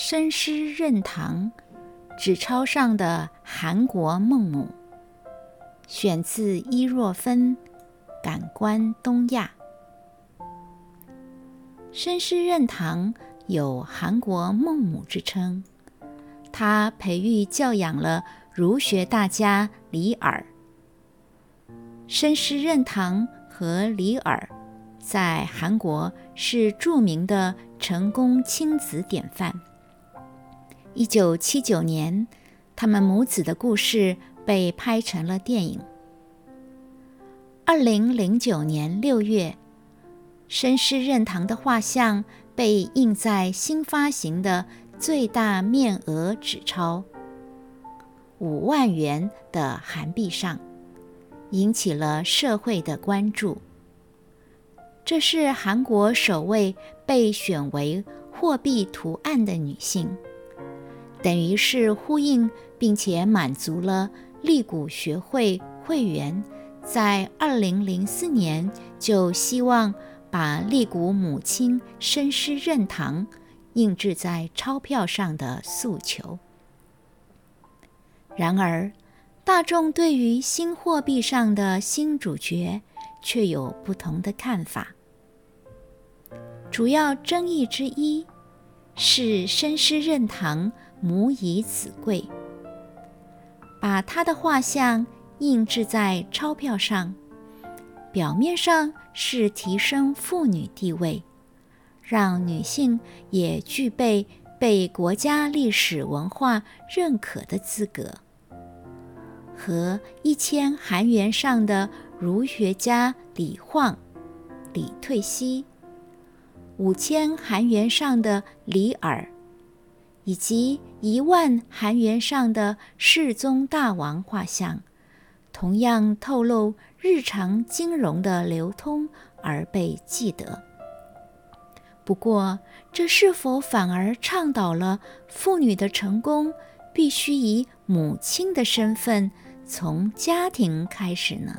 身师任堂，纸钞上的韩国孟母，选自伊若芬《感官东亚》。身师任堂有韩国孟母之称，他培育教养了儒学大家李耳。身师任堂和李耳在韩国是著名的成功亲子典范。一九七九年，他们母子的故事被拍成了电影。二零零九年六月，绅士任堂的画像被印在新发行的最大面额纸钞五万元的韩币上，引起了社会的关注。这是韩国首位被选为货币图案的女性。等于是呼应，并且满足了立骨学会会员在二零零四年就希望把立骨母亲深师任堂印制在钞票上的诉求。然而，大众对于新货币上的新主角却有不同的看法。主要争议之一是深师任堂。母以子贵，把他的画像印制在钞票上，表面上是提升妇女地位，让女性也具备被国家历史文化认可的资格。和一千韩元上的儒学家李晃、李退熙，五千韩元上的李耳。以及一万韩元上的世宗大王画像，同样透露日常金融的流通而被记得。不过，这是否反而倡导了妇女的成功必须以母亲的身份从家庭开始呢？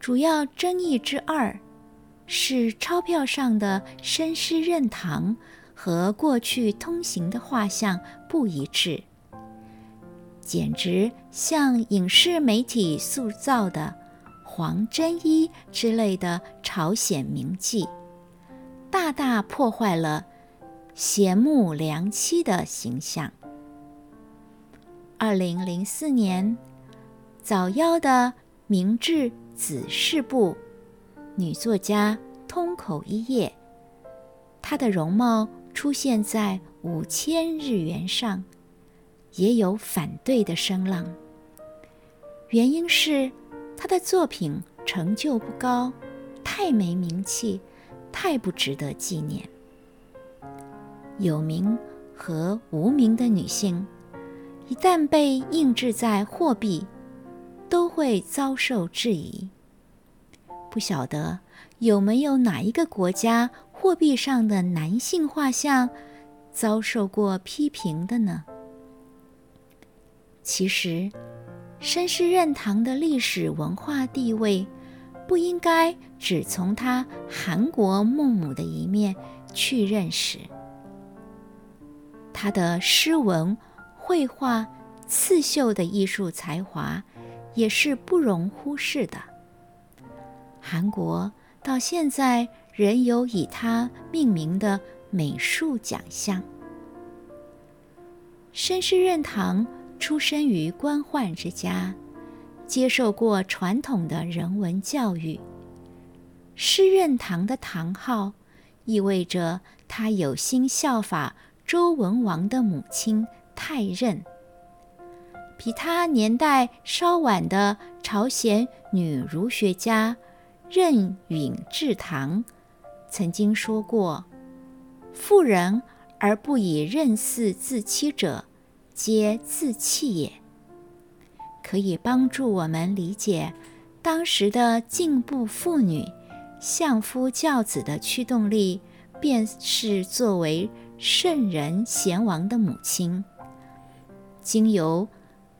主要争议之二是钞票上的绅士任堂。和过去通行的画像不一致，简直像影视媒体塑造的黄真一之类的朝鲜名妓，大大破坏了贤木良妻的形象。二零零四年，早夭的明治子氏部女作家通口一叶，她的容貌。出现在五千日元上，也有反对的声浪。原因是他的作品成就不高，太没名气，太不值得纪念。有名和无名的女性，一旦被印制在货币，都会遭受质疑。不晓得有没有哪一个国家？货币上的男性画像遭受过批评的呢？其实，绅士任堂的历史文化地位不应该只从他韩国孟母的一面去认识。他的诗文、绘画、刺绣的艺术才华也是不容忽视的。韩国到现在。仍有以他命名的美术奖项。申士任堂出生于官宦之家，接受过传统的人文教育。师任堂的堂号意味着他有心效法周文王的母亲太任。比他年代稍晚的朝鲜女儒学家任允志堂。曾经说过：“妇人而不以任嗣自欺者，皆自弃也。”可以帮助我们理解当时的进步妇女相夫教子的驱动力，便是作为圣人贤王的母亲，经由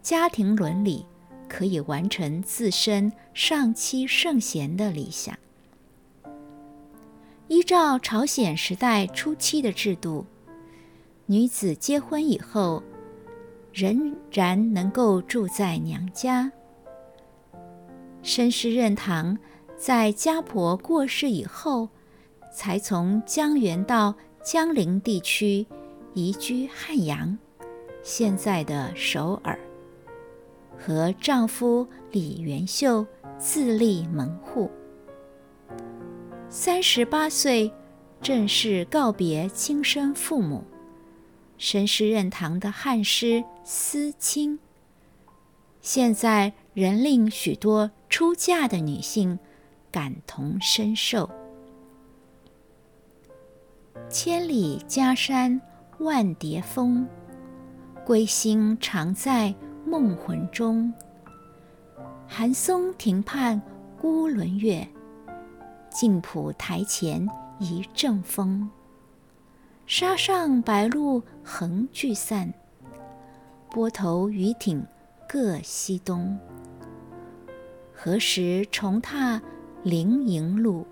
家庭伦理，可以完成自身上妻圣贤的理想。依照朝鲜时代初期的制度，女子结婚以后，仍然能够住在娘家。申师任堂在家婆过世以后，才从江原到江陵地区移居汉阳（现在的首尔），和丈夫李元秀自立门户。三十八岁，正式告别亲生父母。申师任堂的汉诗思亲，现在仍令许多。出嫁的女性感同身受。千里家山万叠峰，归心常在梦魂中。寒松亭畔孤轮月，镜浦台前一阵风。沙上白鹭横聚散，波头渔艇各西东。何时重踏凌营路？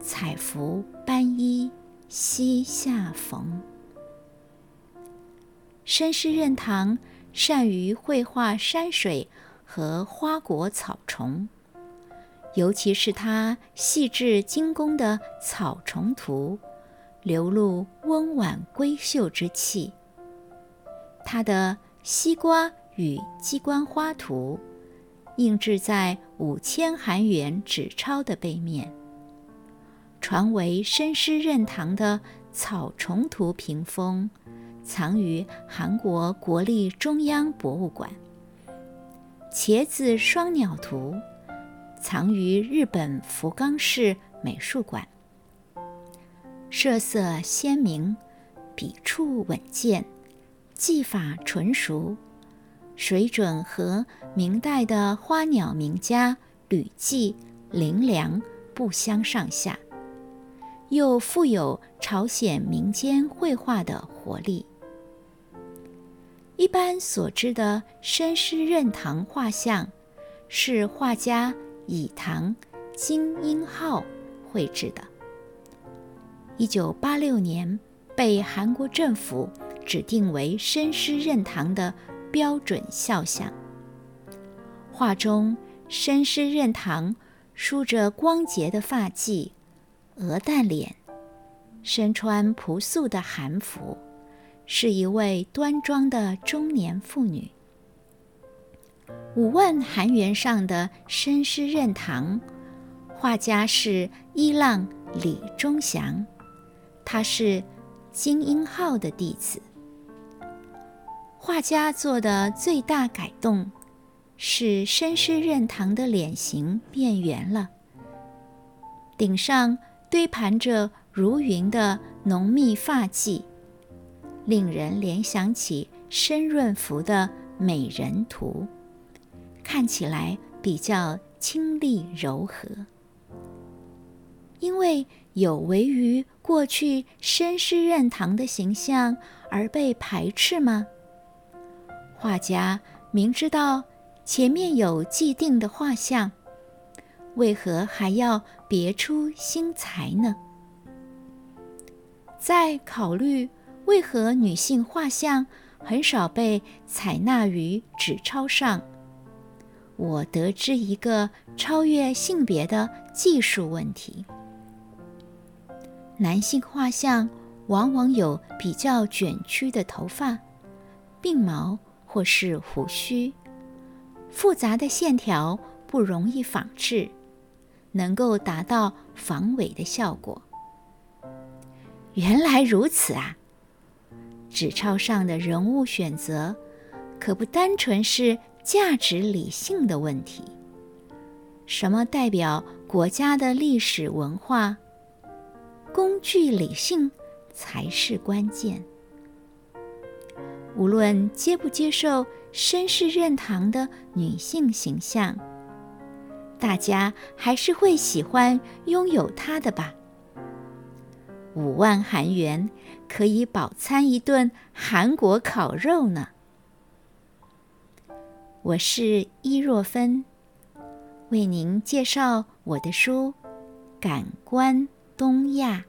彩服斑衣西下逢。申师任堂善于绘画山水和花果草虫，尤其是他细致精工的草虫图，流露温婉闺秀之气。他的西瓜与鸡冠花图。印制在五千韩元纸钞的背面，传为申师任堂的草虫图屏风，藏于韩国国立中央博物馆。茄子双鸟图藏于日本福冈市美术馆。色色鲜明，笔触稳健，技法纯熟。水准和明代的花鸟名家吕骥、林良不相上下，又富有朝鲜民间绘画的活力。一般所知的申师任堂画像，是画家以堂金英浩绘制的。一九八六年被韩国政府指定为申师任堂的。标准肖像。画中，申师任堂梳着光洁的发髻，鹅蛋脸，身穿朴素的韩服，是一位端庄的中年妇女。五万韩元上的申师任堂，画家是伊浪李忠祥，他是金英浩的弟子。画家做的最大改动，是申师任堂的脸型变圆了，顶上堆盘着如云的浓密发髻，令人联想起申润福的美人图，看起来比较清丽柔和。因为有违于过去申师任堂的形象而被排斥吗？画家明知道前面有既定的画像，为何还要别出心裁呢？在考虑为何女性画像很少被采纳于纸钞上，我得知一个超越性别的技术问题：男性画像往往有比较卷曲的头发、鬓毛。或是胡须，复杂的线条不容易仿制，能够达到防伪的效果。原来如此啊！纸钞上的人物选择，可不单纯是价值理性的问题。什么代表国家的历史文化？工具理性才是关键。无论接不接受绅士任堂的女性形象，大家还是会喜欢拥有她的吧。五万韩元可以饱餐一顿韩国烤肉呢。我是伊若芬，为您介绍我的书《感官东亚》。